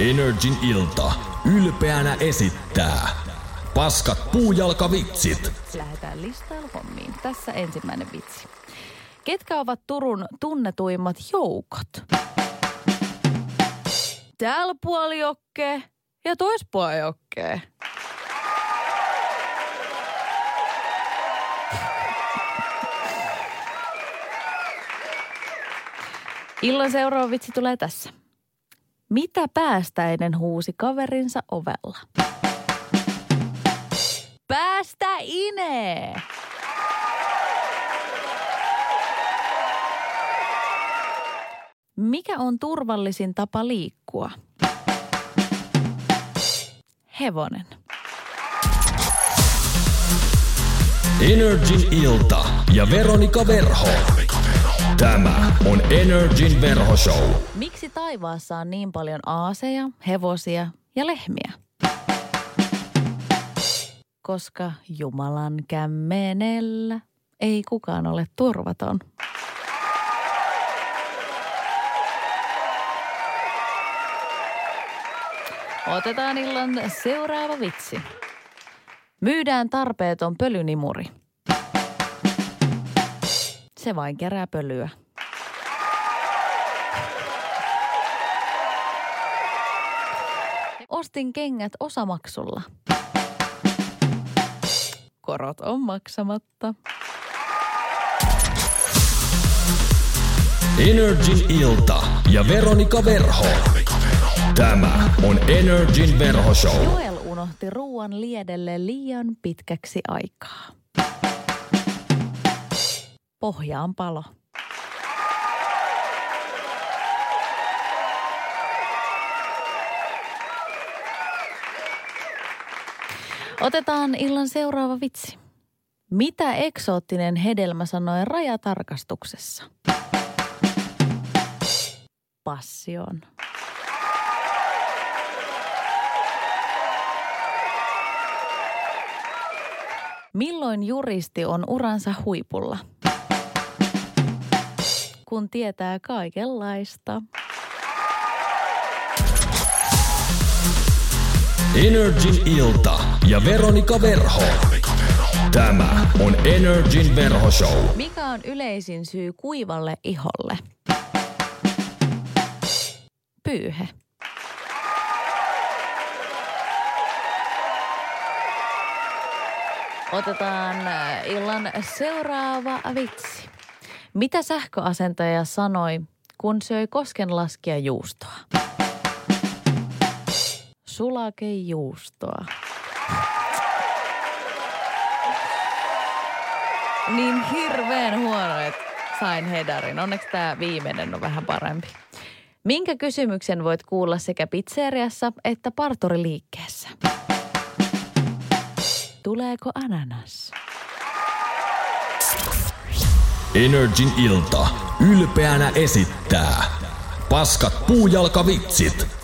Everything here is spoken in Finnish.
Energin ilta ylpeänä esittää Paskat puujalkavitsit. Lähdetään listailla hommiin. Tässä ensimmäinen vitsi. Ketkä ovat Turun tunnetuimmat joukot? Täällä puoli jokke ja tois puoli jokke. Illan seuraava vitsi tulee tässä. Mitä päästäinen huusi kaverinsa ovella? Päästä inee! Mikä on turvallisin tapa liikkua? Hevonen. Energin ilta ja Veronika Verho. Tämä on Energin verhoshow. Miksi taivaassa on niin paljon aaseja, hevosia ja lehmiä? Koska Jumalan kämmenellä ei kukaan ole turvaton. Otetaan illan seuraava vitsi. Myydään tarpeeton pölynimuri. Se vain kerää pölyä. Ostin kengät osamaksulla. Korot on maksamatta. Energin ilta ja Veronika Verho. Tämä on Energin verhoshow. Joel unohti ruoan liedelle liian pitkäksi aikaa. Pohjaan palo. Otetaan illan seuraava vitsi. Mitä eksoottinen hedelmä sanoi rajatarkastuksessa? Passion. Milloin juristi on uransa huipulla? Kun tietää kaikenlaista. Energin ilta ja Veronika Verho. Tämä on Energin verhoshow. Mikä on yleisin syy kuivalle iholle? Pyyhe. Otetaan äh, illan seuraava vitsi. Mitä sähköasentaja sanoi, kun söi koskenlaskia juustoa? Sulakejuustoa. Niin hirveän huono, että sain hedarin. Onneksi tämä viimeinen on vähän parempi. Minkä kysymyksen voit kuulla sekä pizzeriassa että parturiliikkeessä? Tuleeko ananas? Energin ilta ylpeänä esittää Paskat puujalkavitsit.